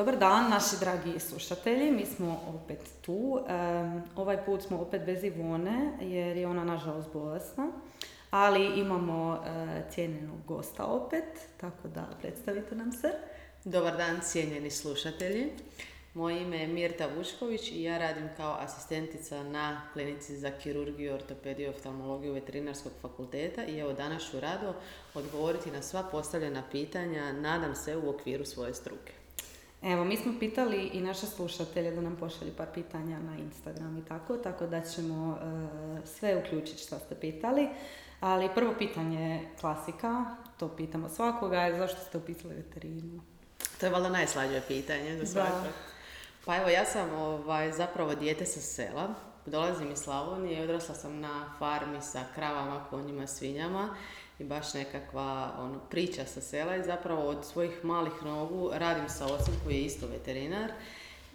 Dobar dan, naši dragi slušatelji, mi smo opet tu. ovaj put smo opet bez Ivone, jer je ona nažalost bolesna. Ali imamo uh, cijenjenog gosta opet, tako da predstavite nam se. Dobar dan, cijenjeni slušatelji. Moje ime je Mirta Vušković i ja radim kao asistentica na klinici za kirurgiju, ortopediju oftalmologiju veterinarskog fakulteta i evo danas ću rado odgovoriti na sva postavljena pitanja, nadam se u okviru svoje struke. Evo, mi smo pitali i naše slušatelje da nam pošalju par pitanja na Instagram i tako, tako da ćemo e, sve uključiti što ste pitali. Ali prvo pitanje klasika, to pitamo svakoga, je zašto ste upisali veterinu? To je valjda najslađe pitanje za Pa evo, ja sam ovaj, zapravo dijete sa sela, dolazim iz Slavonije i odrasla sam na farmi sa kravama, konjima, svinjama i baš nekakva ono, priča sa sela i zapravo od svojih malih nogu radim sa ocem koji je isto veterinar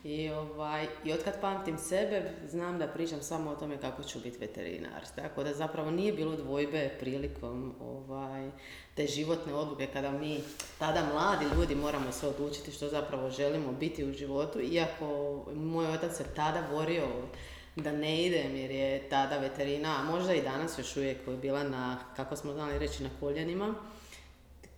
i, ovaj, I otkad pamtim sebe, znam da pričam samo o tome kako ću biti veterinar. Tako da zapravo nije bilo dvojbe prilikom ovaj, te životne odluke kada mi, tada mladi ljudi, moramo se odlučiti što zapravo želimo biti u životu. Iako moj otac se tada borio da ne idem jer je tada veterina, a možda i danas još uvijek bila na, kako smo znali reći, na koljenima.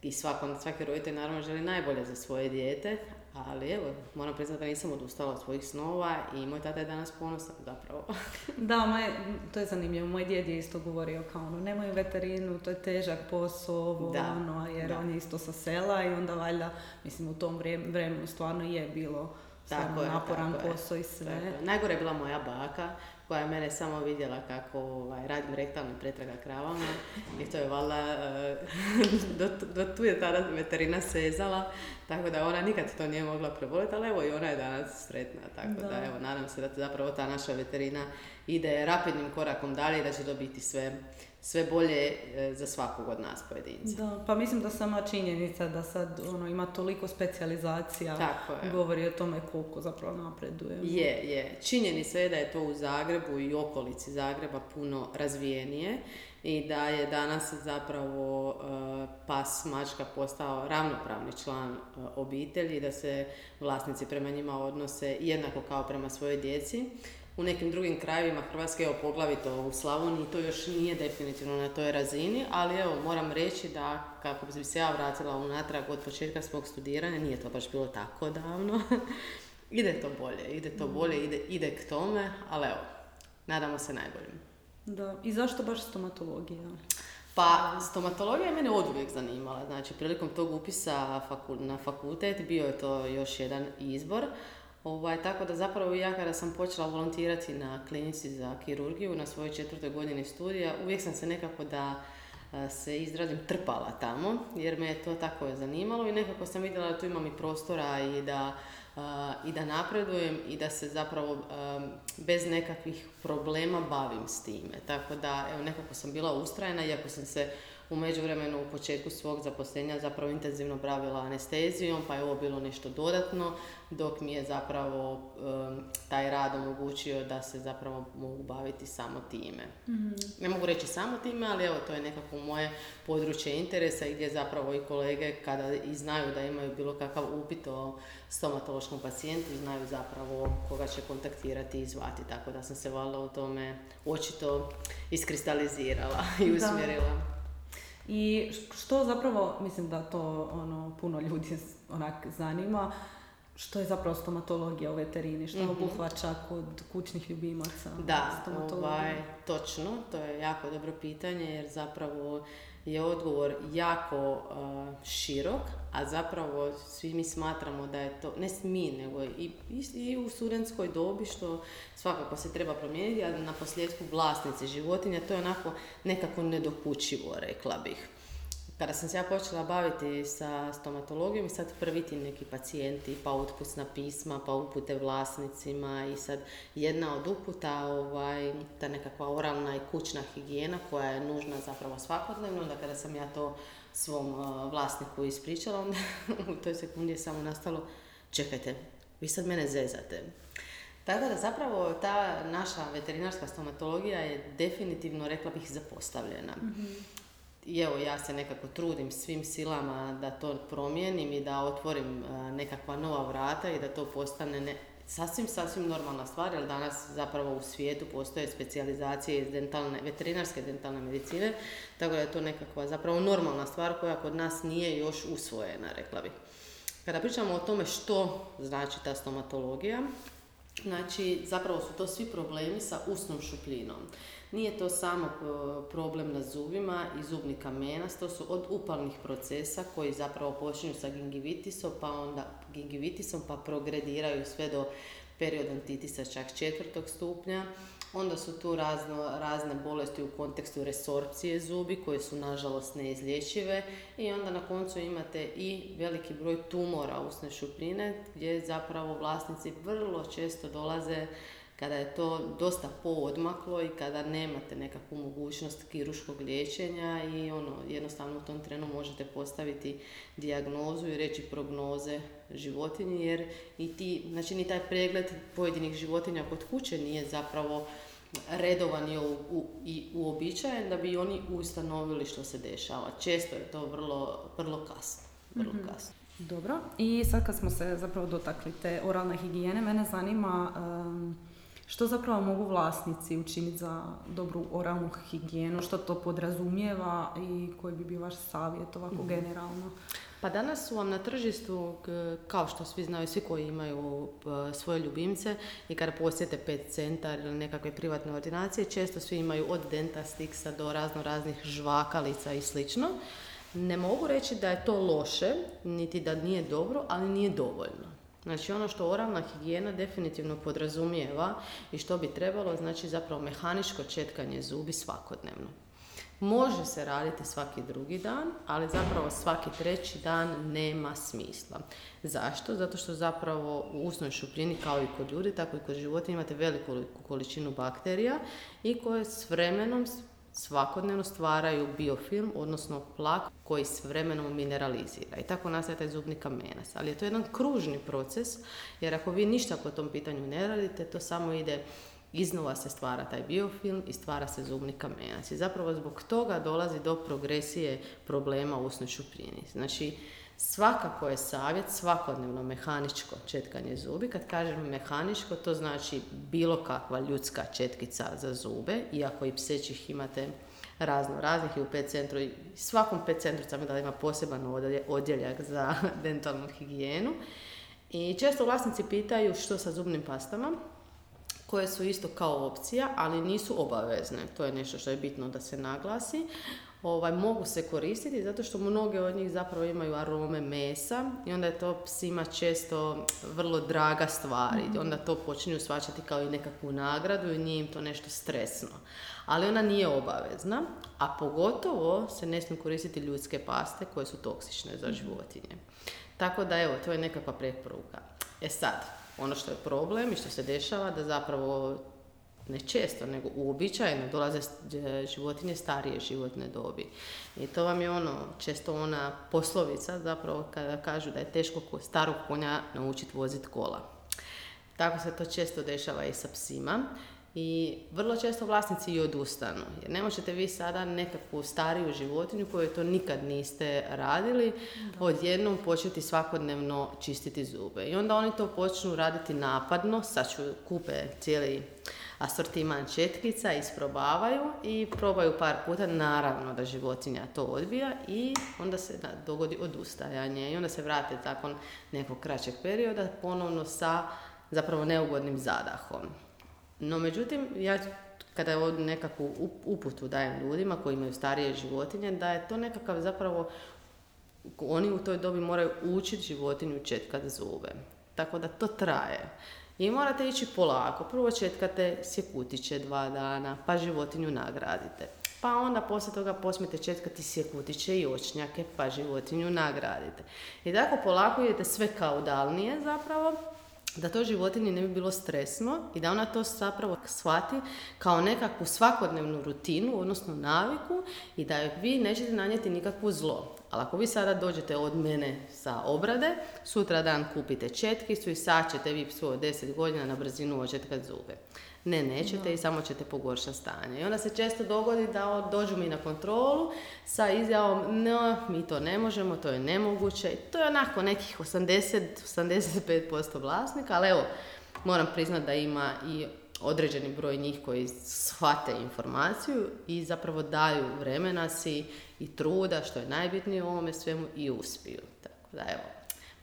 I svakom, svaki roditelj naravno želi najbolje za svoje dijete, ali evo, moram priznati da nisam odustala od svojih snova i moj tata je danas ponosan zapravo. da, moj, to je zanimljivo. Moj djed je isto govorio kao ono, nemoj veterinu, to je težak posao, ovo, da, ono, jer on je isto sa sela i onda valjda, mislim, u tom vremenu stvarno je bilo tako naporan posao i sve. Najgore je bila moja baka koja je mene samo vidjela kako ovaj, radim rektalni pretraga kravama. I to je valjda, eh, do, do tu je tada veterina sezala, tako da ona nikad to nije mogla preboliti, ali evo i ona je danas sretna, tako da, da. evo nadam se da zapravo ta naša veterina ide rapidnim korakom dalje i da će dobiti sve sve bolje e, za svakog od nas pojedinca. Da, pa mislim da sama činjenica da sad ono, ima toliko specijalizacija govori o tome koliko zapravo napreduje. Je, je. Činjenica je da je to u Zagrebu i okolici Zagreba puno razvijenije i da je danas zapravo e, pas mačka postao ravnopravni član e, obitelji, da se vlasnici prema njima odnose jednako kao prema svojoj djeci u nekim drugim krajevima Hrvatske, evo poglavito u Slavoniji, to još nije definitivno na toj razini, ali evo moram reći da kako bi se ja vratila unatrag od početka svog studiranja, nije to baš bilo tako davno, ide to bolje, ide to bolje, ide, ide k tome, ali evo, nadamo se najboljim. Da, i zašto baš stomatologija? Pa, stomatologija je mene oduvijek zanimala. Znači, prilikom tog upisa na fakultet bio je to još jedan izbor. Ovaj, tako da zapravo ja kada sam počela volontirati na klinici za kirurgiju na svojoj četvrtoj godini studija, uvijek sam se nekako da se izrazim trpala tamo, jer me je to tako zanimalo i nekako sam vidjela da tu imam i prostora i da, i da napredujem i da se zapravo bez nekakvih problema bavim s time. Tako da, evo, nekako sam bila ustrajena, iako sam se u međuvremenu u početku svog zaposlenja zapravo intenzivno bavila anestezijom, pa je ovo bilo nešto dodatno, dok mi je zapravo taj rad omogućio da se zapravo mogu baviti samo time. mm Ne mogu reći samo time, ali evo to je nekako moje područje interesa gdje zapravo i kolege kada i znaju da imaju bilo kakav upit o stomatološkom pacijentu znaju zapravo koga će kontaktirati i zvati. Tako da sam se valjda u tome očito iskristalizirala i usmjerila. I što zapravo, mislim da to ono, puno ljudi onak zanima, što je zapravo stomatologija u veterini, što mm obuhvaća kod kućnih ljubimaca? Da, ovaj, točno, to je jako dobro pitanje jer zapravo je odgovor jako širok, a zapravo svi mi smatramo da je to, ne mi, nego i, i, u studentskoj dobi, što svakako se treba promijeniti, a na posljedku vlasnici životinja, to je onako nekako nedokućivo, rekla bih kada sam se ja počela baviti sa stomatologijom i sad prvi ti neki pacijenti, pa utpusna pisma, pa upute vlasnicima i sad jedna od uputa, ovaj, ta nekakva oralna i kućna higijena koja je nužna zapravo svakodnevno, da kada sam ja to svom uh, vlasniku ispričala, onda u toj sekundi je samo nastalo, čekajte, vi sad mene zezate. Tako da zapravo ta naša veterinarska stomatologija je definitivno, rekla bih, zapostavljena. mm i evo ja se nekako trudim svim silama da to promijenim i da otvorim nekakva nova vrata i da to postane ne, sasvim, sasvim normalna stvar, jer danas zapravo u svijetu postoje specijalizacije iz dentalne, veterinarske dentalne medicine, tako da je to nekakva zapravo normalna stvar koja kod nas nije još usvojena, rekla bih. Kada pričamo o tome što znači ta stomatologija, znači zapravo su to svi problemi sa usnom šupljinom. Nije to samo e, problem na zubima i zubni kamenas, to su od upalnih procesa koji zapravo počinju sa gingivitisom, pa onda gingivitisom pa progrediraju sve do periodontitisa čak četvrtog stupnja. Onda su tu razno, razne bolesti u kontekstu resorpcije zubi koje su nažalost neizlječive i onda na koncu imate i veliki broj tumora usne šupljine gdje zapravo vlasnici vrlo često dolaze kada je to dosta poodmaklo i kada nemate nekakvu mogućnost kiruškog liječenja i ono, jednostavno u tom trenu možete postaviti dijagnozu i reći prognoze životinji jer i ti, znači ni taj pregled pojedinih životinja kod kuće nije zapravo redovan i, u, i uobičajen da bi oni ustanovili što se dešava. Često je to vrlo, vrlo kasno. Vrlo mhm. kasno. Dobro, i sad kad smo se zapravo dotakli te oralne higijene, mene zanima što zapravo mogu vlasnici učiniti za dobru oralnu higijenu, što to podrazumijeva i koji bi bio vaš savjet ovako mhm. generalno? Pa danas su vam na tržištu, kao što svi znaju, svi koji imaju svoje ljubimce i kada posjete pet centar ili nekakve privatne ordinacije, često svi imaju od dentastiksa do razno raznih žvakalica i slično. Ne mogu reći da je to loše, niti da nije dobro, ali nije dovoljno. Znači ono što oralna higijena definitivno podrazumijeva i što bi trebalo, znači zapravo mehaničko četkanje zubi svakodnevno. Može se raditi svaki drugi dan, ali zapravo svaki treći dan nema smisla. Zašto? Zato što zapravo u usnoj šupljini kao i kod ljudi, tako i kod životinja imate veliku količinu bakterija i koje s vremenom svakodnevno stvaraju biofilm, odnosno plak koji s vremenom mineralizira. I tako nastaje taj zubni kamenac. Ali je to jedan kružni proces, jer ako vi ništa po tom pitanju ne radite, to samo ide iznova se stvara taj biofilm i stvara se zubni kamenac. I zapravo zbog toga dolazi do progresije problema u usnoj šupljini. Znači, Svakako je savjet svakodnevno mehaničko četkanje zubi. Kad kažem mehaničko, to znači bilo kakva ljudska četkica za zube, iako i psećih imate razno raznih i u pet centru. Svakom pet centru samo da ima poseban odjeljak za dentalnu higijenu. I često vlasnici pitaju što sa zubnim pastama, koje su isto kao opcija, ali nisu obavezne. To je nešto što je bitno da se naglasi ovaj, mogu se koristiti zato što mnoge od njih zapravo imaju arome mesa i onda je to psima često vrlo draga stvar i mhm. onda to počinju svačati kao i nekakvu nagradu i nije im to nešto stresno. Ali ona nije obavezna, a pogotovo se ne smiju koristiti ljudske paste koje su toksične za mhm. životinje. Tako da evo, to je nekakva preporuka. E sad, ono što je problem i što se dešava da zapravo ne često, nego uobičajeno dolaze životinje starije životne dobi. I to vam je ono, često ona poslovica zapravo kada kažu da je teško starog konja naučiti voziti kola. Tako se to često dešava i sa psima. I vrlo često vlasnici i odustanu. Jer ne možete vi sada nekakvu stariju životinju koju to nikad niste radili, odjednom početi svakodnevno čistiti zube. I onda oni to počnu raditi napadno, sad ću kupe cijeli asortiman četkica, isprobavaju i probaju par puta, naravno da životinja to odbija i onda se dogodi odustajanje i onda se vrate nakon nekog kraćeg perioda ponovno sa zapravo neugodnim zadahom. No međutim, ja kada od nekakvu uputu dajem ljudima koji imaju starije životinje, da je to nekakav zapravo, oni u toj dobi moraju učiti životinju četkat zube. Tako da to traje. I morate ići polako. Prvo četkate sjekutiće dva dana, pa životinju nagradite. Pa onda poslije toga posmijete četkati sjekutiće i očnjake, pa životinju nagradite. I tako polako idete sve kaudalnije zapravo, da to životinji ne bi bilo stresno i da ona to zapravo shvati kao nekakvu svakodnevnu rutinu, odnosno naviku i da vi nećete nanijeti nikakvu zlo. Ali ako vi sada dođete od mene sa obrade, sutra dan kupite četkicu i sad ćete vi svoje 10 godina na brzinu očetkat zube. Ne, nećete i samo ćete pogoršati stanje. I onda se često dogodi da dođu mi na kontrolu sa izjavom no, mi to ne možemo, to je nemoguće. To je onako nekih 80-85% vlasnika, ali evo, moram priznati da ima i određeni broj njih koji shvate informaciju i zapravo daju vremena si i truda, što je najbitnije u ovome svemu, i uspiju. Tako da evo,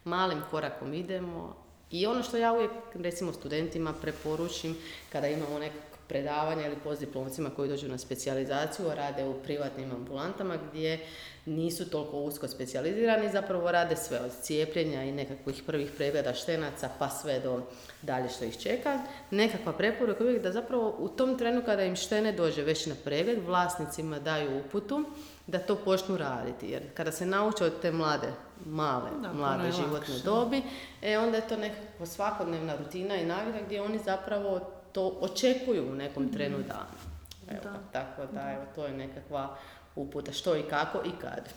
malim korakom idemo, i ono što ja uvijek, recimo, studentima preporučim kada imamo neka predavanja ili postdiplomcima koji dođu na specijalizaciju, rade u privatnim ambulantama gdje nisu toliko usko specijalizirani, zapravo rade sve od cijepljenja i nekakvih prvih pregleda štenaca pa sve do dalje što ih čeka. Nekakva preporuka uvijek da zapravo u tom trenu kada im štene dođe već na pregled, vlasnicima daju uputu da to počnu raditi. Jer kada se nauče od te mlade, male, mlade životne dobi, e, onda je to nekakva svakodnevna rutina i navika gdje oni zapravo to očekuju u nekom trenu mhm. dana. Evo, da. Tako da, evo, to je nekakva uputa što i kako i kad.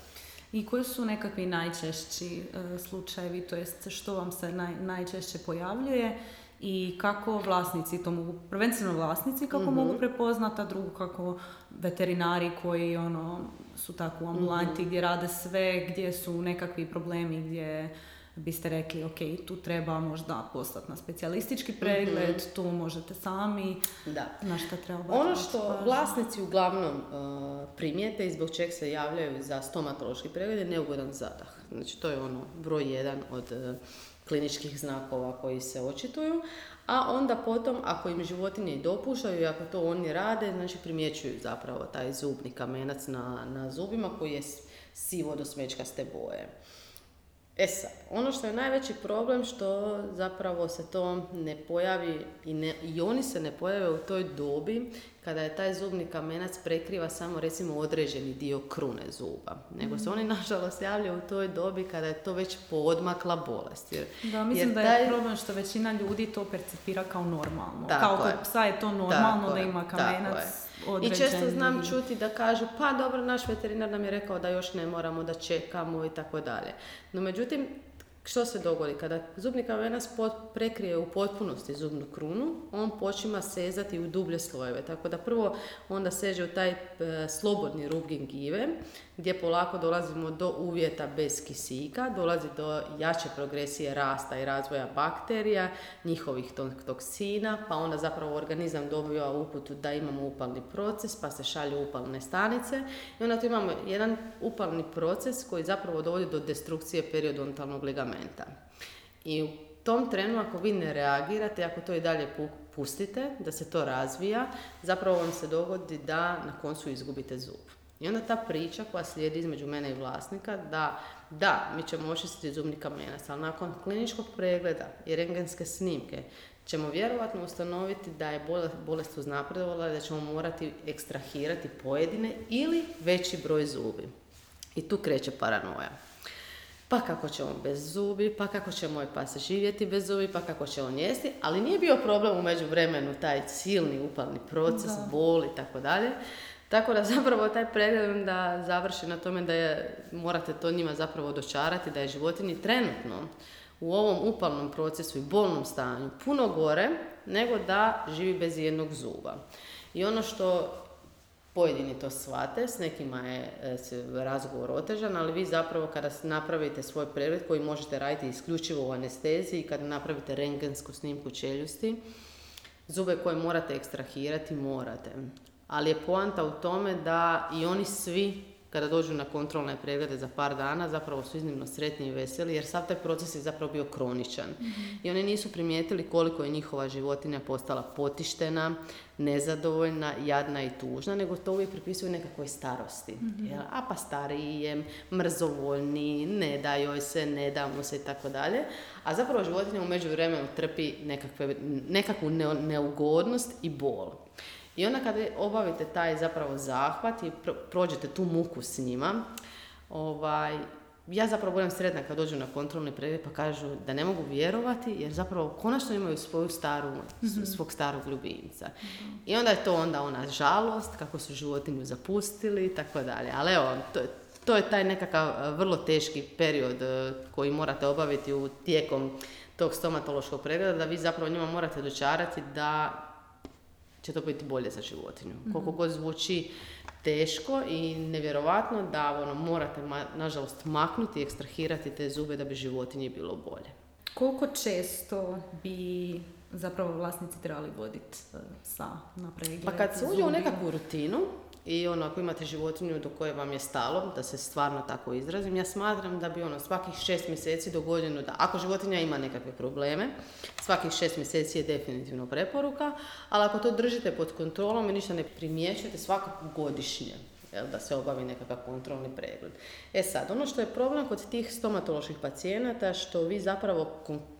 I koji su nekakvi najčešći e, slučajevi, to jest što vam se naj, najčešće pojavljuje i kako vlasnici to mogu, prvenstveno vlasnici kako mm mogu prepoznati, a drugo kako veterinari koji ono su tako u ambulanti mhm. gdje rade sve, gdje su nekakvi problemi, gdje biste rekli, ok, tu treba možda poslati na specijalistički pregled, mhm. tu možete sami, da. na šta treba Ono što vlasnici uglavnom uh, primijete i zbog čeg se javljaju za stomatološki pregled je neugodan zadah. Znači to je ono broj jedan od uh, kliničkih znakova koji se očituju, a onda potom ako im životinje i dopuštaju i ako to oni rade, znači primjećuju zapravo taj zubni kamenac na, na zubima koji je sivo do smečkaste boje. E sad, ono što je najveći problem što zapravo se to ne pojavi i, ne, i oni se ne pojave u toj dobi kada je taj zubni kamenac prekriva samo recimo određeni dio krune zuba. Nego se mhm. oni nažalost javljaju u toj dobi kada je to već podmakla bolest. Jer, da, mislim da je problem što većina ljudi to percipira kao normalno. kao kod psa je to normalno da ima kamenac. I često znam čuti da kažu pa dobro naš veterinar nam je rekao da još ne moramo da čekamo i tako dalje. No međutim što se dogodi? Kada zubni kamenac prekrije u potpunosti zubnu krunu, on počima sezati u dublje slojeve. Tako da prvo onda seže u taj e, slobodni rub gingive, gdje polako dolazimo do uvjeta bez kisika, dolazi do jače progresije rasta i razvoja bakterija, njihovih toksina, pa onda zapravo organizam dobiva uputu da imamo upalni proces, pa se šalju upalne stanice i onda tu imamo jedan upalni proces koji zapravo dovodi do destrukcije periodontalnog ligamenta. I u tom trenu ako vi ne reagirate, ako to i dalje pustite, da se to razvija, zapravo vam se dogodi da na koncu izgubite zub. I onda ta priča koja slijedi između mene i vlasnika da da, mi ćemo očistiti zubni kamenac, ali nakon kliničkog pregleda i rengenske snimke ćemo vjerojatno ustanoviti da je bolest uznapredovala i da ćemo morati ekstrahirati pojedine ili veći broj zubi. I tu kreće paranoja. Pa kako ćemo bez zubi, pa kako će moj pas živjeti bez zubi, pa kako će on jesti, ali nije bio problem u međuvremenu taj silni upalni proces, bol i tako dalje. Tako da zapravo taj pregled da završi na tome da je, morate to njima zapravo dočarati, da je životinji trenutno u ovom upalnom procesu i bolnom stanju puno gore nego da živi bez jednog zuba. I ono što pojedini to shvate, s nekima je e, razgovor otežan, ali vi zapravo kada napravite svoj pregled koji možete raditi isključivo u anesteziji, kada napravite rengensku snimku čeljusti, zube koje morate ekstrahirati, morate ali je poanta u tome da i oni svi kada dođu na kontrolne preglede za par dana zapravo su iznimno sretni i veseli jer sav taj proces je zapravo bio kroničan. Mhm. I oni nisu primijetili koliko je njihova životinja postala potištena, nezadovoljna, jadna i tužna, nego to uvijek pripisuju nekakvoj starosti. mm A pa stariji je, mrzovoljni, ne da joj se, ne da mu se i tako dalje. A zapravo životinja u međuvremenu trpi nekakve, nekakvu neugodnost i bol. I onda kada obavite taj zapravo zahvat i prođete tu muku s njima, ovaj, ja zapravo budem sretna kad dođu na kontrolni pregled pa kažu da ne mogu vjerovati jer zapravo konačno imaju svoju staru, mhm. svog starog ljubimca. I onda je to onda ona žalost, kako su životinju zapustili i tako dalje. Ali evo, to, to je taj nekakav vrlo teški period koji morate obaviti u tijekom tog stomatološkog pregleda, da vi zapravo njima morate dočarati da će to biti bolje za životinju. mm Koliko god zvuči teško i nevjerovatno da ono, morate, nažalost, maknuti i ekstrahirati te zube da bi životinji bilo bolje. Koliko često bi zapravo vlasnici trebali voditi e, sa na pregled? Pa kad se uđe u nekakvu rutinu, i ono, ako imate životinju do koje vam je stalo, da se stvarno tako izrazim, ja smatram da bi ono svakih šest mjeseci do godinu, da ako životinja ima nekakve probleme, svakih šest mjeseci je definitivno preporuka, ali ako to držite pod kontrolom i ništa ne primjećujete svakako godišnje jel, da se obavi nekakav kontrolni pregled. E sad, ono što je problem kod tih stomatoloških pacijenata, što vi zapravo,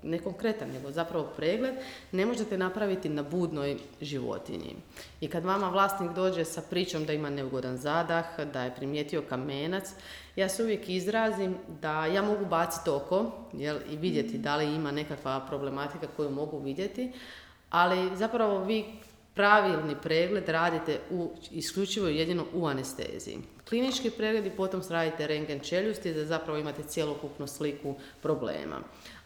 ne konkretan, nego zapravo pregled, ne možete napraviti na budnoj životinji. I kad vama vlasnik dođe sa pričom da ima neugodan zadah, da je primijetio kamenac, ja se uvijek izrazim da ja mogu baciti oko jel, i vidjeti da li ima nekakva problematika koju mogu vidjeti, ali zapravo vi pravilni pregled radite u, isključivo jedino u anesteziji. Klinički pregled i potom radite rengen čeljusti da zapravo imate cjelokupnu sliku problema.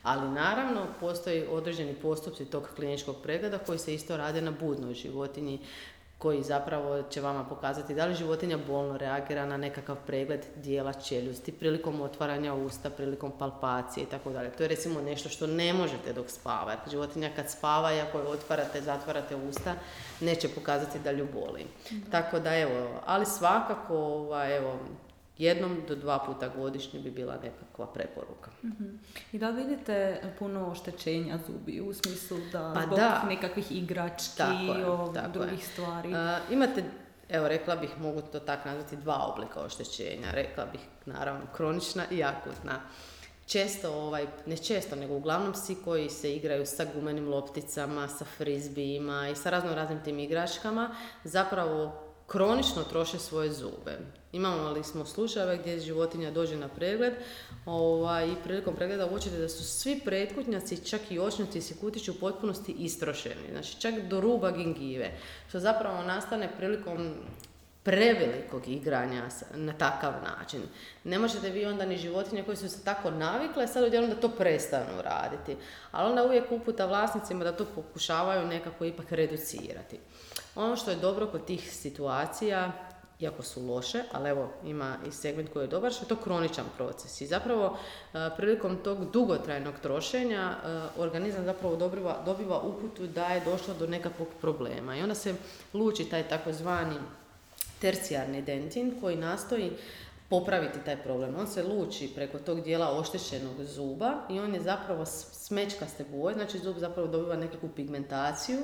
Ali naravno postoji određeni postupci tog kliničkog pregleda koji se isto rade na budnoj životinji koji zapravo će vama pokazati da li životinja bolno reagira na nekakav pregled dijela čeljusti prilikom otvaranja usta, prilikom palpacije i tako dalje. To je recimo nešto što ne možete dok spava. Životinja kad spava i ako je otvarate, zatvarate usta, neće pokazati da lju boli. Tako da evo, ali svakako ovaj, evo, jednom do dva puta godišnje bi bila nekakva preporuka. Mhm. I da vidite puno oštećenja zubi u smislu da pa zbog da. nekakvih igrački, tako drugih stvari. imate Evo, rekla bih, mogu to tako nazvati, dva oblika oštećenja. Rekla bih, naravno, kronična i akutna. Često, ovaj, ne često, nego uglavnom svi koji se igraju sa gumenim lopticama, sa frizbijima i sa razno raznim tim igračkama, zapravo kronično troše svoje zube. Imamo li smo slučajeve gdje životinja dođe na pregled ovaj, i prilikom pregleda uočite da su svi pretkutnjaci, čak i očnici i sekutići u potpunosti istrošeni. Znači čak do ruba gingive. Što zapravo nastane prilikom prevelikog igranja na takav način. Ne možete vi onda ni životinje koje su se tako navikle sad odjednom da to prestanu raditi. Ali onda uvijek uputa vlasnicima da to pokušavaju nekako ipak reducirati. Ono što je dobro kod tih situacija, iako su loše, ali evo ima i segment koji je dobar, što je to kroničan proces. I zapravo e, prilikom tog dugotrajnog trošenja e, organizam zapravo dobiva, dobiva uputu da je došlo do nekakvog problema. I onda se luči taj takozvani tercijarni dentin koji nastoji popraviti taj problem. On se luči preko tog dijela oštećenog zuba i on je zapravo smečkaste boje, znači zub zapravo dobiva nekakvu pigmentaciju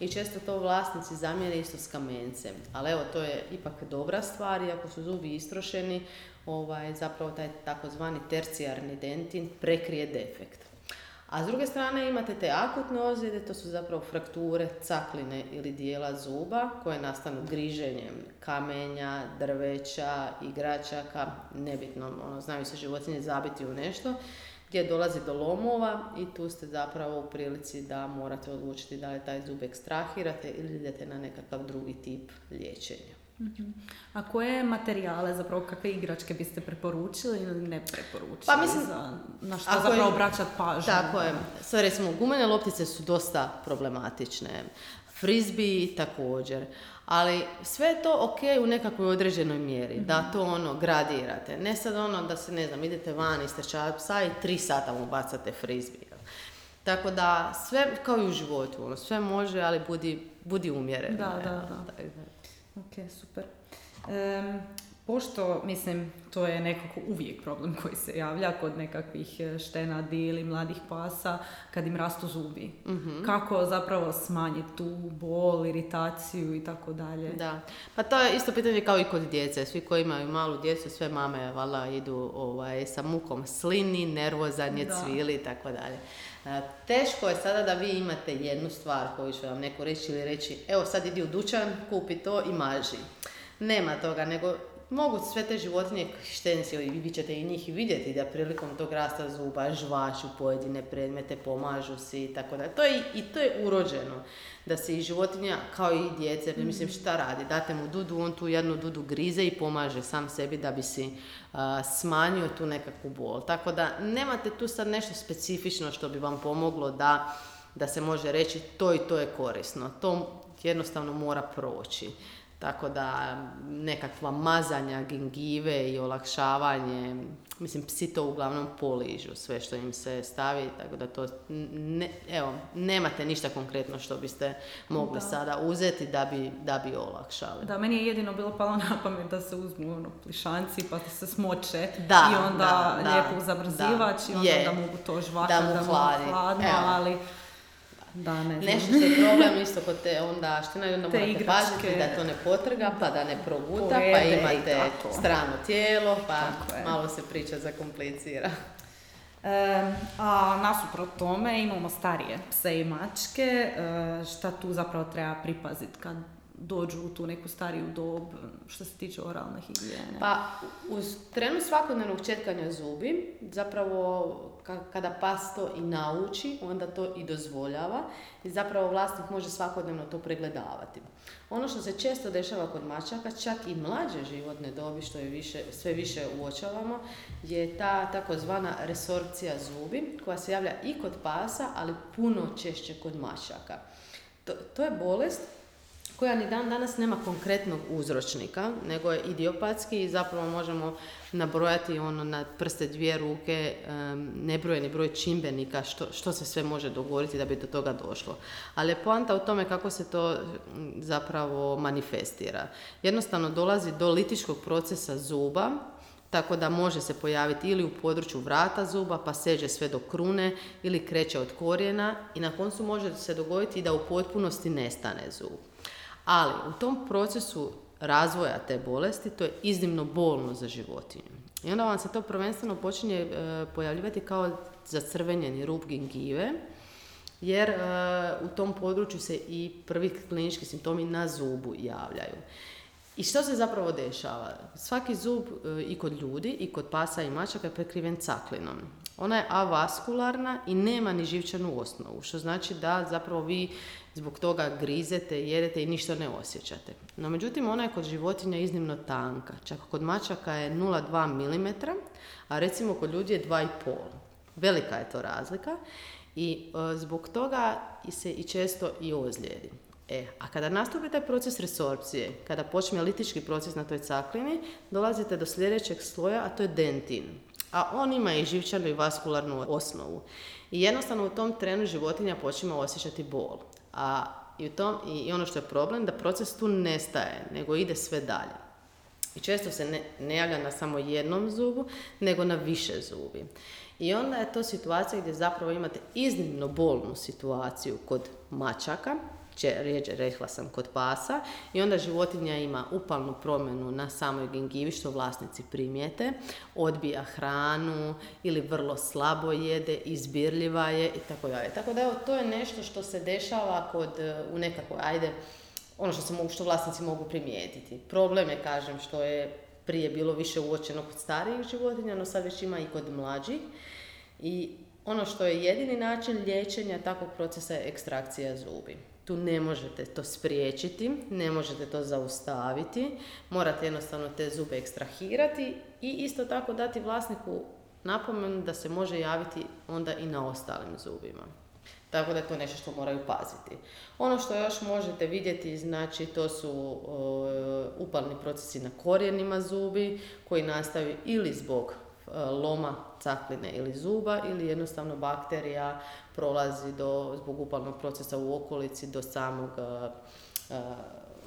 i često to vlasnici zamjere isto s kamencem. Ali evo, to je ipak dobra stvar i ako su zubi istrošeni, ovaj, zapravo taj takozvani tercijarni dentin prekrije defekt. A s druge strane imate te akutne ozljede, to su zapravo frakture, cakline ili dijela zuba koje nastanu griženjem kamenja, drveća, igračaka, nebitno, ono, znaju se životinje zabiti u nešto, gdje dolazi do lomova i tu ste zapravo u prilici da morate odlučiti da li taj zub ekstrahirate ili idete na nekakav drugi tip liječenja. Mhm. A koje materijale, zapravo kakve igračke biste preporučili ili ne preporučili? Pa mislim, za, na što zapravo obraćati pažnju? Tako je. Sve recimo, gumene loptice su dosta problematične. Frisbee također. Ali sve je to ok u nekakvoj određenoj mjeri, da mhm. to ono gradirate. Ne sad ono da se, ne znam, idete van, istrčavate psa i tri sata mu bacate frisbee. Tako da sve kao i u životu, ono, sve može, ali budi, budi umjeren. Da, da, da. Ok, super. Um, pošto, mislim, to je nekako uvijek problem koji se javlja kod nekakvih e, štenadi ili mladih pasa kad im rastu zubi. mm Kako zapravo smanjiti tu bol, iritaciju i tako dalje. Da, pa to je isto pitanje kao i kod djece. Svi koji imaju malu djecu, sve mame vala idu ovaj, sa mukom slini, nervozanje, cvili i tako dalje. Teško je sada da vi imate jednu stvar koju će vam neko reći ili reći evo sad idi u dućan, kupi to i maži. Nema toga, nego mogu sve te životinje štenci, vi ćete i njih vidjeti da prilikom tog rasta zuba žvaču pojedine predmete, pomažu si i tako da. To je, I to je urođeno da se i životinja kao i djece, mm mislim šta radi, date mu dudu, on tu jednu dudu grize i pomaže sam sebi da bi si smanjio tu nekakvu bol. Tako da nemate tu sad nešto specifično što bi vam pomoglo da, da se može reći to i to je korisno. To jednostavno mora proći. Tako da nekakva mazanja, gingive i olakšavanje, mislim psi to uglavnom poližu sve što im se stavi, tako da to, ne, evo, nemate ništa konkretno što biste mogli sada uzeti da bi, da bi olakšali. Da, meni je jedino bilo palo na pamet da se uzmu ono, plišanci pa da se smoče da, i onda da, lijepo zamrzivač i onda da mogu to žvakati, da mu hladno, ali da, ne Nešto što je problem isto kod te onda što onda morate paziti da to ne potrga, pa da ne proguta, pa imate strano tijelo, pa malo se priča zakomplicira. E, a nasuprot tome imamo starije pse i mačke, e, šta tu zapravo treba pripaziti kad dođu u tu neku stariju dob što se tiče oralne higijene? Pa, uz trenu svakodnevnog četkanja zubi, zapravo kada pas to i nauči, onda to i dozvoljava i zapravo vlasnik može svakodnevno to pregledavati. Ono što se često dešava kod mačaka, čak i mlađe životne dobi, što je više, sve više uočavamo, je ta takozvana resorpcija zubi, koja se javlja i kod pasa, ali puno češće kod mačaka. To, to je bolest koja ni dan danas nema konkretnog uzročnika, nego je idiopatski i zapravo možemo nabrojati ono na prste dvije ruke nebrojeni broj čimbenika što, što se sve može dogoditi da bi do toga došlo. Ali je poanta u tome kako se to zapravo manifestira. Jednostavno dolazi do litičkog procesa zuba, tako da može se pojaviti ili u području vrata zuba pa seže sve do krune ili kreće od korijena i na koncu može se dogoditi da u potpunosti nestane zub. Ali u tom procesu razvoja te bolesti to je iznimno bolno za životinju. I onda vam se to prvenstveno počinje e, pojavljivati kao zacrvenjeni rub gingive, jer e, u tom području se i prvi klinički simptomi na zubu javljaju. I što se zapravo dešava? Svaki zub e, i kod ljudi i kod pasa i mačaka je prekriven caklinom. Ona je avaskularna i nema ni živčanu osnovu, što znači da zapravo vi zbog toga grizete, jedete i ništa ne osjećate. No međutim, ona je kod životinja iznimno tanka. Čak kod mačaka je 0,2 mm, a recimo kod ljudi je 2,5. Velika je to razlika i e, zbog toga se i često i ozlijedi. E, a kada nastupi taj proces resorpcije, kada počne litički proces na toj caklini, dolazite do sljedećeg sloja, a to je dentin. A on ima i živčanu i vaskularnu osnovu. I jednostavno u tom trenu životinja počima osjećati bol. A i, u tom, i ono što je problem, da proces tu nestaje, nego ide sve dalje. I često se ne, ne javlja na samo jednom zubu, nego na više zubi. I onda je to situacija gdje zapravo imate iznimno bolnu situaciju kod mačaka, rijeđe rekla sam kod pasa i onda životinja ima upalnu promjenu na samoj gingivi što vlasnici primijete, odbija hranu ili vrlo slabo jede, izbirljiva je i tako dalje. Tako da evo, to je nešto što se dešava kod, u nekakvoj, ajde, ono što, se mogu, što vlasnici mogu primijetiti. Problem je, kažem, što je prije bilo više uočeno kod starijih životinja, no sad već ima i kod mlađih. I ono što je jedini način liječenja takvog procesa je ekstrakcija zubi. Tu ne možete to spriječiti, ne možete to zaustaviti, morate jednostavno te zube ekstrahirati i isto tako dati vlasniku napomenu da se može javiti onda i na ostalim zubima. Tako da je to nešto što moraju paziti. Ono što još možete vidjeti, znači to su upalni procesi na korijenima zubi koji nastaju ili zbog loma cakline ili zuba ili jednostavno bakterija prolazi do, zbog upalnog procesa u okolici do samog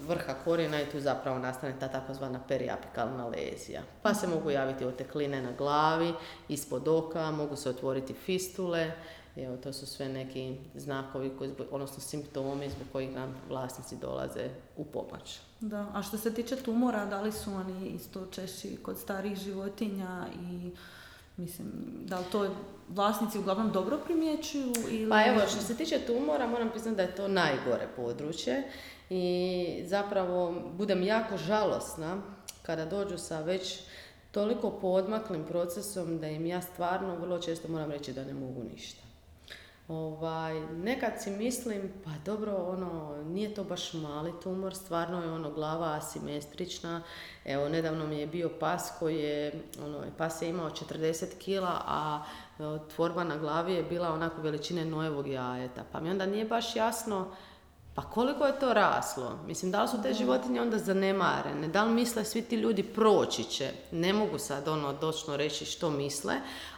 vrha korijena i tu zapravo nastane ta takozvana periapikalna lezija. Pa se mogu javiti otekline na glavi, ispod oka, mogu se otvoriti fistule, Evo, to su sve neki znakovi, koji, odnosno simptomi zbog kojih nam vlasnici dolaze u pomoć. Da, a što se tiče tumora, da li su oni isto češći kod starih životinja i Mislim, da li to vlasnici uglavnom dobro primjećuju? Ili... Pa evo, što se tiče tumora, moram priznati da je to najgore područje i zapravo budem jako žalosna kada dođu sa već toliko podmaklim procesom da im ja stvarno vrlo često moram reći da ne mogu ništa. Ovaj, nekad si mislim, pa dobro, ono, nije to baš mali tumor, stvarno je ono glava asimetrična. Evo, nedavno mi je bio pas koji je, ono, pas je imao 40 kila, a e, tvorba na glavi je bila onako veličine nojevog jajeta. Pa mi onda nije baš jasno, pa koliko je to raslo? Mislim, da li su te životinje onda zanemarene? Da li misle svi ti ljudi proći će? Ne mogu sad ono točno reći što misle,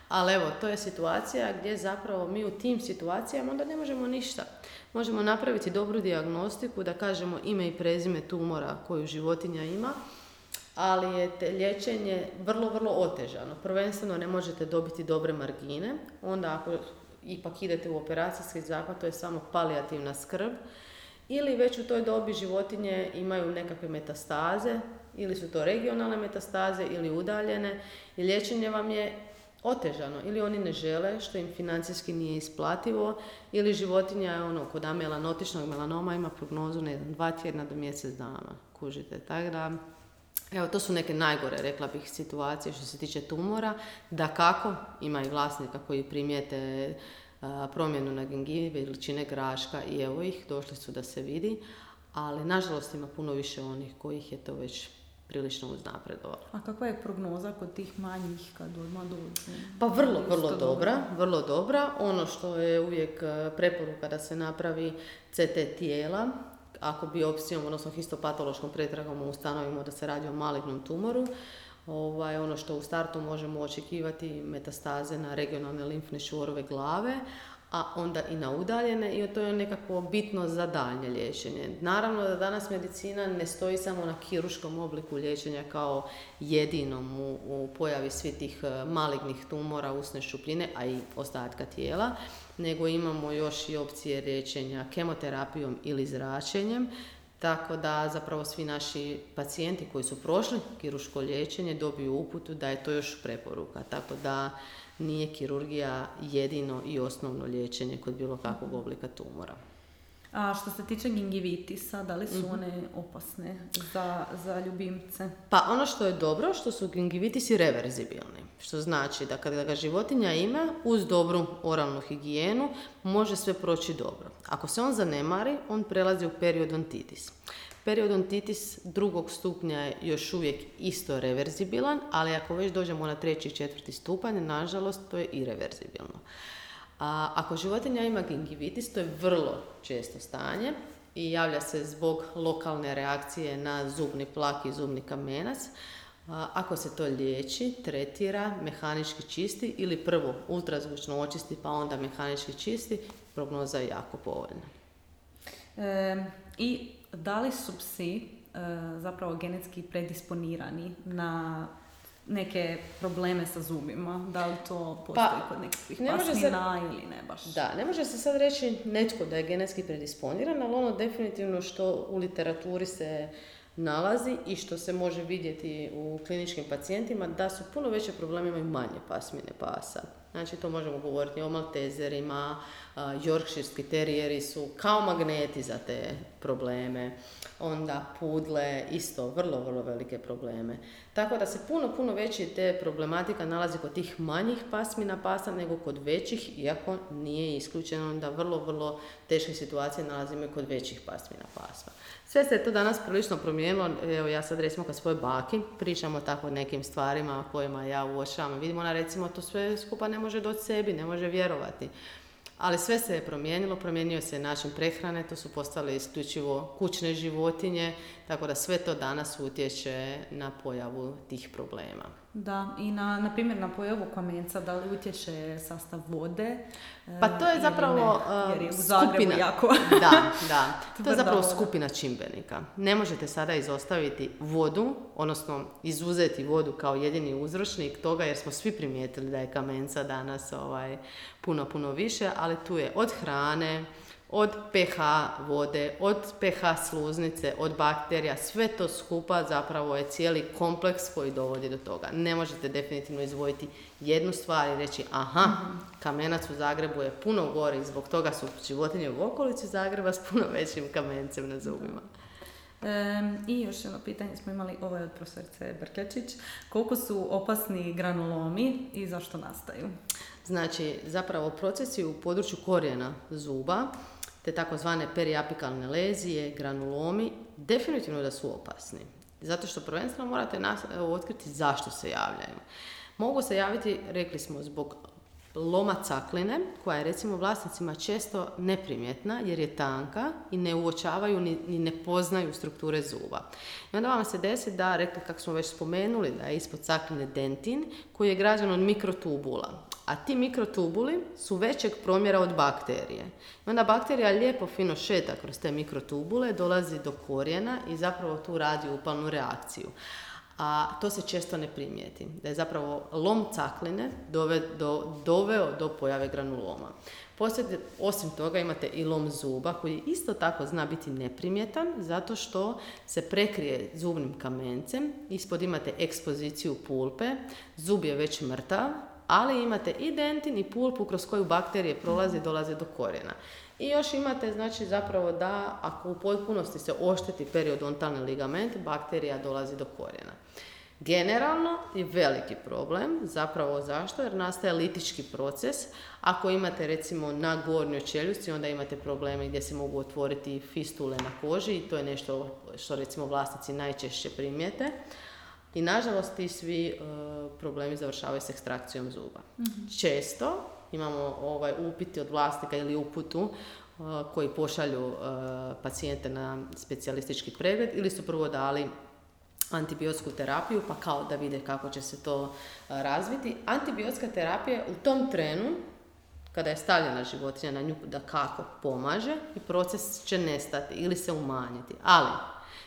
ali evo, to je situacija gdje zapravo mi u tim situacijama onda ne možemo ništa. Možemo napraviti dobru dijagnostiku da kažemo ime i prezime tumora koju životinja ima, ali je te liječenje vrlo, vrlo otežano. Prvenstveno ne možete dobiti dobre margine, onda ako ipak idete u operacijski zahvat, to je samo palijativna skrb, ili već u toj dobi životinje imaju nekakve metastaze, ili su to regionalne metastaze ili udaljene i liječenje vam je otežano. Ili oni ne žele, što im financijski nije isplativo, ili životinja je ono, kod amelanotičnog melanoma ima prognozu, ne znam, dva tjedna do mjesec dana, kužite. Tako da, evo, to su neke najgore, rekla bih, situacije što se tiče tumora. Da kako, ima i vlasnika koji primijete promjenu na gengivi, veličine graška i evo ih, došli su da se vidi, ali nažalost ima puno više onih kojih je to već prilično uznapredovalo. A kakva je prognoza kod tih manjih kad odmah dođu? Pa vrlo, vrlo dobra, vrlo dobra. Ono što je uvijek e, preporuka da se napravi CT tijela, ako biopsijom, odnosno histopatološkom pretragom ustanovimo da se radi o malignom tumoru, ovaj, ono što u startu možemo očekivati metastaze na regionalne limfne švorove glave, a onda i na udaljene i to je nekako bitno za daljnje liječenje. Naravno da danas medicina ne stoji samo na kiruškom obliku liječenja kao jedinom u, u pojavi svih tih e, malignih tumora usne šupljine, a i ostatka tijela, nego imamo još i opcije liječenja kemoterapijom ili zračenjem, tako da zapravo svi naši pacijenti koji su prošli kiruško liječenje dobiju uputu da je to još preporuka. Tako da nije kirurgija jedino i osnovno liječenje kod bilo kakvog oblika tumora. A što se tiče gingivitisa, da li su mhm. one opasne za, za ljubimce? Pa ono što je dobro, što su gingivitisi reverzibilni. Što znači da kada ga životinja ima, uz dobru oralnu higijenu, može sve proći dobro. Ako se on zanemari, on prelazi u periodontitis. Periodontitis drugog stupnja je još uvijek isto reverzibilan, ali ako već dođemo na treći i četvrti stupanj, nažalost, to je i reverzibilno. A ako životinja ima gingivitis, to je vrlo često stanje i javlja se zbog lokalne reakcije na zubni plak i zubni kamenac. ako se to liječi, tretira, mehanički čisti ili prvo ultrazvučno očisti pa onda mehanički čisti, prognoza je jako povoljna. E, I da li su psi e, zapravo genetski predisponirani na neke probleme sa zubima? Da li to postoji pa, kod nekakvih pasmina ili ne baš? Da, ne može se sad reći netko da je genetski predisponiran, ali ono definitivno što u literaturi se nalazi i što se može vidjeti u kliničkim pacijentima, da su puno veće probleme imaju manje pasmine pasa. Znači to možemo govoriti o maltezerima, Yorkshirski terijeri su kao magneti za te probleme. Onda pudle, isto vrlo, vrlo velike probleme. Tako da se puno, puno veći te problematika nalazi kod tih manjih pasmina pasa nego kod većih, iako nije isključeno da vrlo, vrlo teške situacije nalazimo i kod većih pasmina pasa. Sve se to danas prilično promijenilo, evo ja sad recimo kad svoj baki pričamo tako o nekim stvarima kojima ja uočavam. Vidimo ona recimo to sve skupa ne može doći sebi, ne može vjerovati. Ali sve se je promijenilo, promijenio se način prehrane, to su postale isključivo kućne životinje, tako da sve to danas utječe na pojavu tih problema. Da, i na, na primjer na pojavu kamenca, da li utječe sastav vode? Pa to je zapravo Jer je u skupina. jako. da, da. To je zapravo skupina čimbenika. Ne možete sada izostaviti vodu, odnosno izuzeti vodu kao jedini uzročnik toga jer smo svi primijetili da je kamenca danas ovaj, puno, puno više, ali tu je od hrane, od pH vode, od pH sluznice, od bakterija, sve to skupa zapravo je cijeli kompleks koji dovodi do toga. Ne možete definitivno izvojiti jednu stvar i reći aha, mhm. kamenac u Zagrebu je puno gori, zbog toga su životinje u okolici Zagreba s puno većim kamencem na zubima. I još jedno pitanje smo imali, ovo je od profesorice Brkečić. Koliko su opasni granulomi i zašto nastaju? Znači, zapravo procesi u području korijena zuba, te takozvane periapikalne lezije, granulomi, definitivno da su opasni. Zato što prvenstveno morate nas, otkriti zašto se javljaju. Mogu se javiti, rekli smo, zbog loma cakline, koja je recimo vlasnicima često neprimjetna jer je tanka i ne uočavaju ni, ni ne poznaju strukture zuba. I onda vam se desi da, rekli kako smo već spomenuli, da je ispod cakline dentin koji je građan od mikrotubula. A ti mikrotubuli su većeg promjera od bakterije. I onda bakterija lijepo fino šeta kroz te mikrotubule, dolazi do korijena i zapravo tu radi upalnu reakciju a to se često ne primijeti. Da je zapravo lom cakline dove, do, doveo do pojave granuloma. Poslije, osim toga imate i lom zuba koji isto tako zna biti neprimjetan zato što se prekrije zubnim kamencem, ispod imate ekspoziciju pulpe, zub je već mrtav, ali imate i dentin i pulpu kroz koju bakterije prolaze i dolaze do korijena. I još imate znači zapravo da ako u potpunosti se ošteti periodontalni ligament, bakterija dolazi do korijena. Generalno je veliki problem, zapravo zašto? Jer nastaje litički proces. Ako imate recimo na gornjoj čeljusti, onda imate probleme gdje se mogu otvoriti fistule na koži i to je nešto što recimo vlasnici najčešće primijete. I nažalost ti svi e, problemi završavaju s ekstrakcijom zuba. Mhm. Često imamo ovaj upiti od vlasnika ili uputu uh, koji pošalju uh, pacijente na specijalistički pregled ili su prvo dali antibiotsku terapiju pa kao da vide kako će se to uh, razviti. Antibiotska terapija u tom trenu kada je stavljena životinja na nju da kako pomaže i proces će nestati ili se umanjiti. Ali,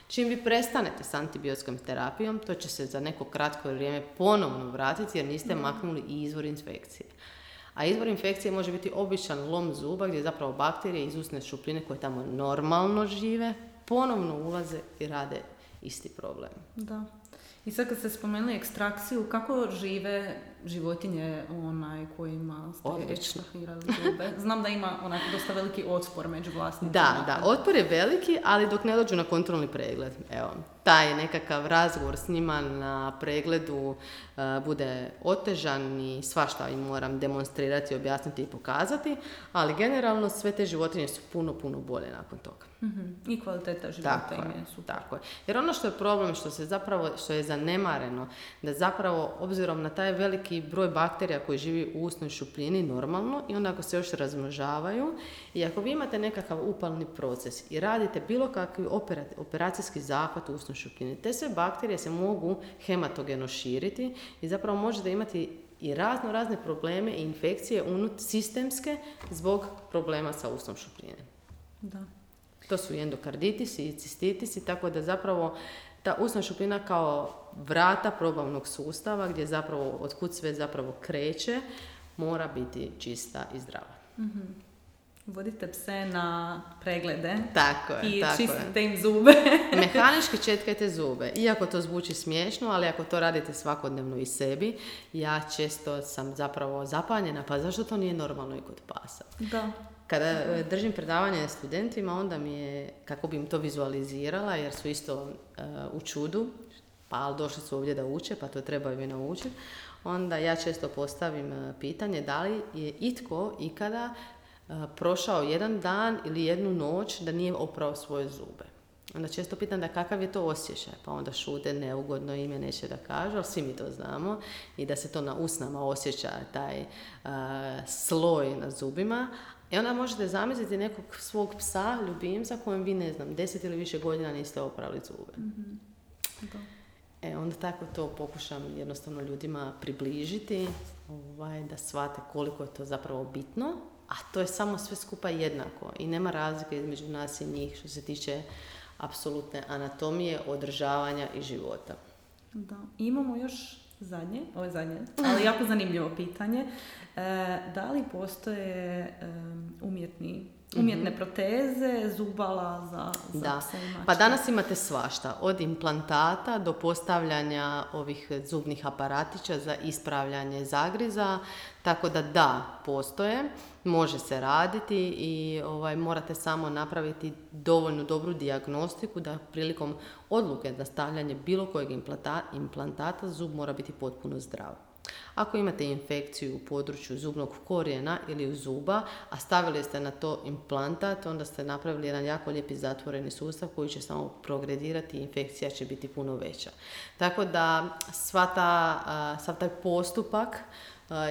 čim vi prestanete s antibiotskom terapijom, to će se za neko kratko vrijeme ponovno vratiti jer niste mhm. maknuli i izvor infekcije. A izvor infekcije može biti običan lom zuba gdje zapravo bakterije iz usne šupljine koje tamo normalno žive ponovno ulaze i rade isti problem. Da. I sad kad ste spomenuli ekstrakciju, kako žive životinje onaj kojima ste ekstrahirali zube? Znam da ima onaj dosta veliki otpor među vlasnicima. Da, da, otpor je veliki, ali dok ne dođu na kontrolni pregled. Evo, taj nekakav razgovor s njima na pregledu e, bude otežan i svašta im moram demonstrirati, objasniti i pokazati, ali generalno sve te životinje su puno, puno bolje nakon toga. mm I kvaliteta života tako im je super. Tako je. Jer ono što je problem, što se zapravo, što je zanemareno, da zapravo obzirom na taj veliki broj bakterija koji živi u usnoj šupljini normalno i onda ako se još razmnožavaju i ako vi imate nekakav upalni proces i radite bilo kakvi operacijski zahvat u usnoj šupljini, te sve bakterije se mogu hematogeno širiti i zapravo možete imati i razno razne probleme i infekcije unut sistemske zbog problema sa usnom šupljine. Da. To su endokarditisi i cistitisi, tako da zapravo ta usna šupljina kao vrata probavnog sustava gdje zapravo, otkud sve zapravo kreće, mora biti čista i zdrava. mm Vodite pse na preglede tako je, i tako čistite im zube. Mehanički četkajte zube. Iako to zvuči smiješno, ali ako to radite svakodnevno i sebi, ja često sam zapravo zapanjena, pa zašto to nije normalno i kod pasa? Da. Kada e, držim predavanje studentima, onda mi je, kako bi im to vizualizirala, jer su isto e, u čudu, pa došli su ovdje da uče, pa to trebaju i naučiti, onda ja često postavim e, pitanje da li je itko ikada prošao jedan dan ili jednu noć da nije oprao svoje zube. Onda često pitam da kakav je to osjećaj, pa onda šute, neugodno ime neće da kažu, ali svi mi to znamo i da se to na usnama osjeća, taj sloj na zubima, i onda možete zamisliti nekog svog psa, ljubimca, kojem vi, ne znam, deset ili više godina niste oprali zube. mm E, onda tako to pokušam jednostavno ljudima približiti, ovaj, da shvate koliko je to zapravo bitno, a to je samo sve skupa jednako i nema razlike između nas i njih što se tiče apsolutne anatomije, održavanja i života. Da. imamo još zadnje, ovo je zadnje, ali jako zanimljivo pitanje. E, da li postoje umjetni Umjetne proteze, zubala za, za Da. pse i Pa danas imate svašta, od implantata do postavljanja ovih zubnih aparatića za ispravljanje zagriza, tako da da, postoje, može se raditi i ovaj, morate samo napraviti dovoljno dobru dijagnostiku da prilikom odluke na stavljanje bilo kojeg implanta- implantata zub mora biti potpuno zdrav. Ako imate infekciju u području zubnog korijena ili u zuba, a stavili ste na to implantat, onda ste napravili jedan jako lijepi zatvoreni sustav koji će samo progredirati i infekcija će biti puno veća. Tako da sva ta, sav taj postupak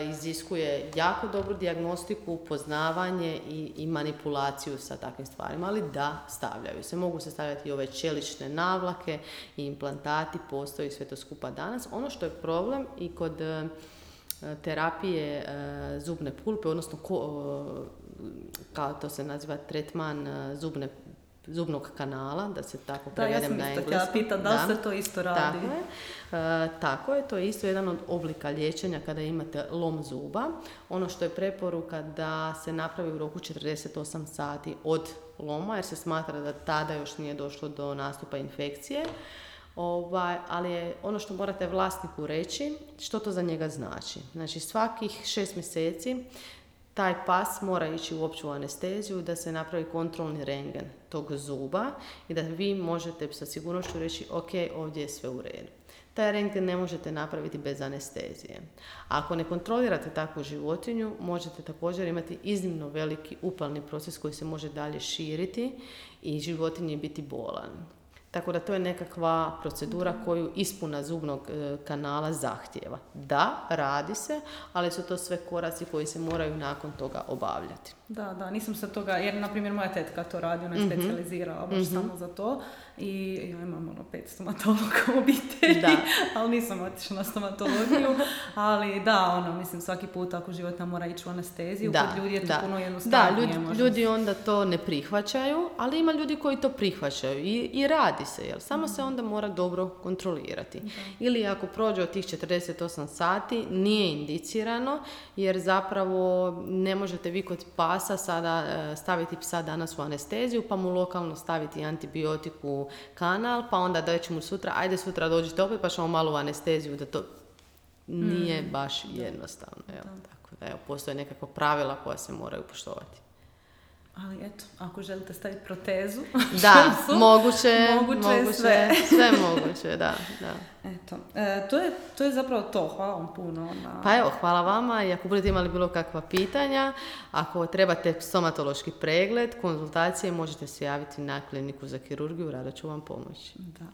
iziskuje jako dobru dijagnostiku, poznavanje i, i manipulaciju sa takvim stvarima, ali da, stavljaju se. Mogu se stavljati i ove čelične navlake i implantati, postoji sve to skupa danas. Ono što je problem i kod e, terapije e, zubne pulpe, odnosno kao to se naziva tretman e, zubne zubnog kanala, da se tako Da, ja prevedem sam na isto engleskom. htjela pitat, da li se to isto radi? Tako je. E, tako je, to je isto jedan od oblika liječenja kada imate lom zuba. Ono što je preporuka da se napravi u roku 48 sati od loma, jer se smatra da tada još nije došlo do nastupa infekcije. Ovaj, ali je ono što morate vlasniku reći, što to za njega znači. Znači svakih šest mjeseci taj pas mora ići u opću anesteziju da se napravi kontrolni rengen tog zuba i da vi možete sa sigurnošću reći ok, ovdje je sve u redu. Taj rengen ne možete napraviti bez anestezije. Ako ne kontrolirate takvu životinju, možete također imati iznimno veliki upalni proces koji se može dalje širiti i životinji biti bolan. Tako da to je nekakva procedura koju ispuna zubnog e, kanala zahtjeva. Da, radi se, ali su to sve koraci koji se moraju nakon toga obavljati. Da, da, nisam se toga, jer na primjer moja tetka to radi, ona je Mhm. specijalizirala baš samo za to i ja imam ono pet stomatologa u obitelji, Da. ali nisam otišla na stomatologiju, ali da, ono, mislim svaki put ako životinja mora ići u anesteziju, kod ljudi je to da. puno Da, jednostavnije. ljudi, možda. ljudi onda to ne prihvaćaju, ali ima ljudi koji to prihvaćaju i, i radi se, jel? Samo se onda mora dobro kontrolirati. Ili ako prođe od tih 48 sati, nije indicirano, jer zapravo ne možete vi kod pasa sada e, staviti psa danas u anesteziju, pa mu lokalno staviti antibiotik u kanal, pa onda doći mu sutra, ajde sutra dođite opet pa ćemo malo u anesteziju, da to nije baš jednostavno. Jel? Tako da, evo, postoje nekakva pravila koja se moraju poštovati. Ali eto, ako želite staviti protezu, Da, su moguće, moguće moguće, sve. sve moguće, da, da. Eto, e, to, je, to je zapravo to, hvala vam puno na... Pa evo, hvala vama i ako budete imali bilo kakva pitanja, ako trebate stomatološki pregled, konzultacije, možete se javiti na kliniku za kirurgiju, rado ću vam pomoći. Da.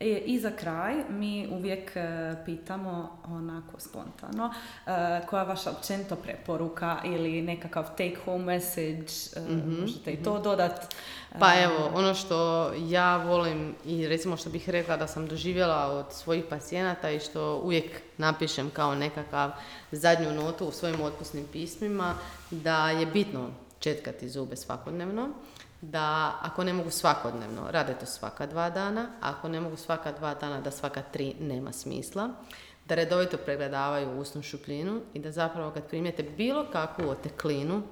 E, I za kraj mi uvijek e, pitamo onako spontano e, koja je vaša općenito preporuka ili nekakav take home message, e, možete i to dodat. Pa evo, ono što ja volim i recimo što bih rekla da sam doživjela od svojih pacijenata i što uvijek napišem kao nekakav zadnju notu u svojim otpusnim pismima, da je bitno četkati zube svakodnevno, da ako ne mogu svakodnevno, rade to svaka dva dana, ako ne mogu svaka dva dana, da svaka tri nema smisla, da redovito pregledavaju usnu šupljinu i da zapravo kad primijete bilo kakvu oteklinu,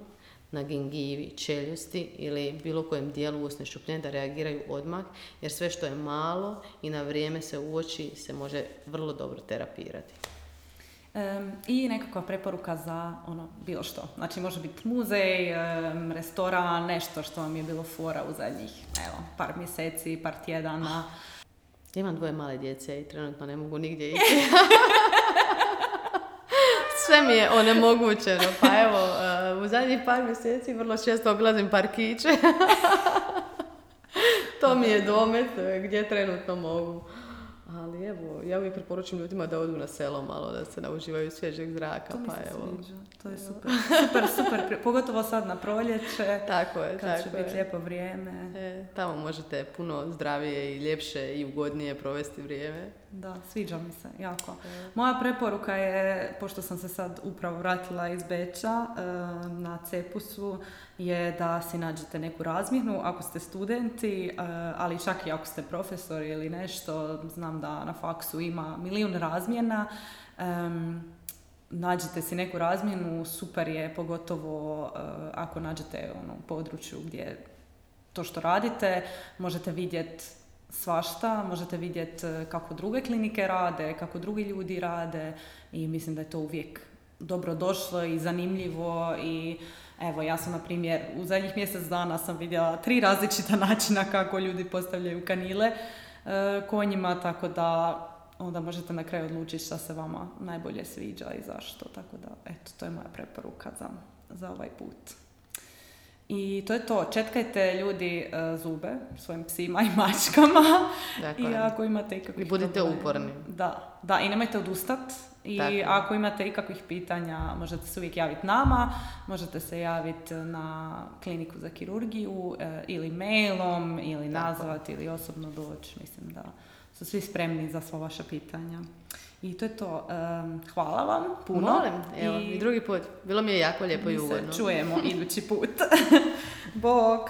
na gingivi, čeljusti ili bilo kojem dijelu usne šupljine da reagiraju odmah, jer sve što je malo i na vrijeme se uoči se može vrlo dobro terapirati. Em, I nekakva preporuka za ono, bilo što. Znači može biti muzej, em, restoran, nešto što vam je bilo fora u zadnjih evo, par mjeseci, par tjedana. Ja imam dvoje male djece i trenutno ne mogu nigdje ići. Sve mi je onemogućeno, pa evo, eh, u zadnjih par mjeseci vrlo često obilazim parkiće. to mi je domet eh, gdje trenutno mogu. Ali evo, ja uvijek preporučujem ljudima da odu na selo malo, da se nauživaju svježeg zraka, To mi pa se evo. sviđa. To je super. Super, super. Pogotovo sad na proljeće, Tako je, kad će tako biti je. lijepo vrijeme. E, tamo možete puno zdravije i ljepše i ugodnije provesti vrijeme. Da, sviđa mi se, jako. Moja preporuka je, pošto sam se sad upravo vratila iz Beča e, na Cepusu, je da si nađete neku razmjenu ako ste studenti, e, ali čak i ako ste profesori ili nešto, znam da na faksu ima milijun razmjena. Nađete si neku razmjenu, super je, pogotovo uh, ako nađete ono, području gdje to što radite, možete vidjeti svašta, možete vidjeti kako druge klinike rade, kako drugi ljudi rade i mislim da je to uvijek dobro došlo i zanimljivo i evo ja sam na primjer u zadnjih mjesec dana sam vidjela tri različita načina kako ljudi postavljaju kanile e, konjima, tako da onda možete na kraju odlučiti šta se vama najbolje sviđa i zašto. Tako da, eto, to je moja preporuka za, za ovaj put. I to je to. Četkajte ljudi e, zube svojim psima i mačkama. Dakle. I ako imate ikakvih I budite uporni. Da, da. I nemojte odustati. I ako imate ikakvih pitanja, možete se uvijek javiti nama, možete se javiti na kliniku za kirurgiju e, ili mailom ili nazvati ili osobno doći. Mislim da su svi spremni za sva vaša pitanja. I to je to. hvala vam puno. Molim, evo, i, drugi put. Bilo mi je jako lijepo i ugodno. čujemo idući put. Bog!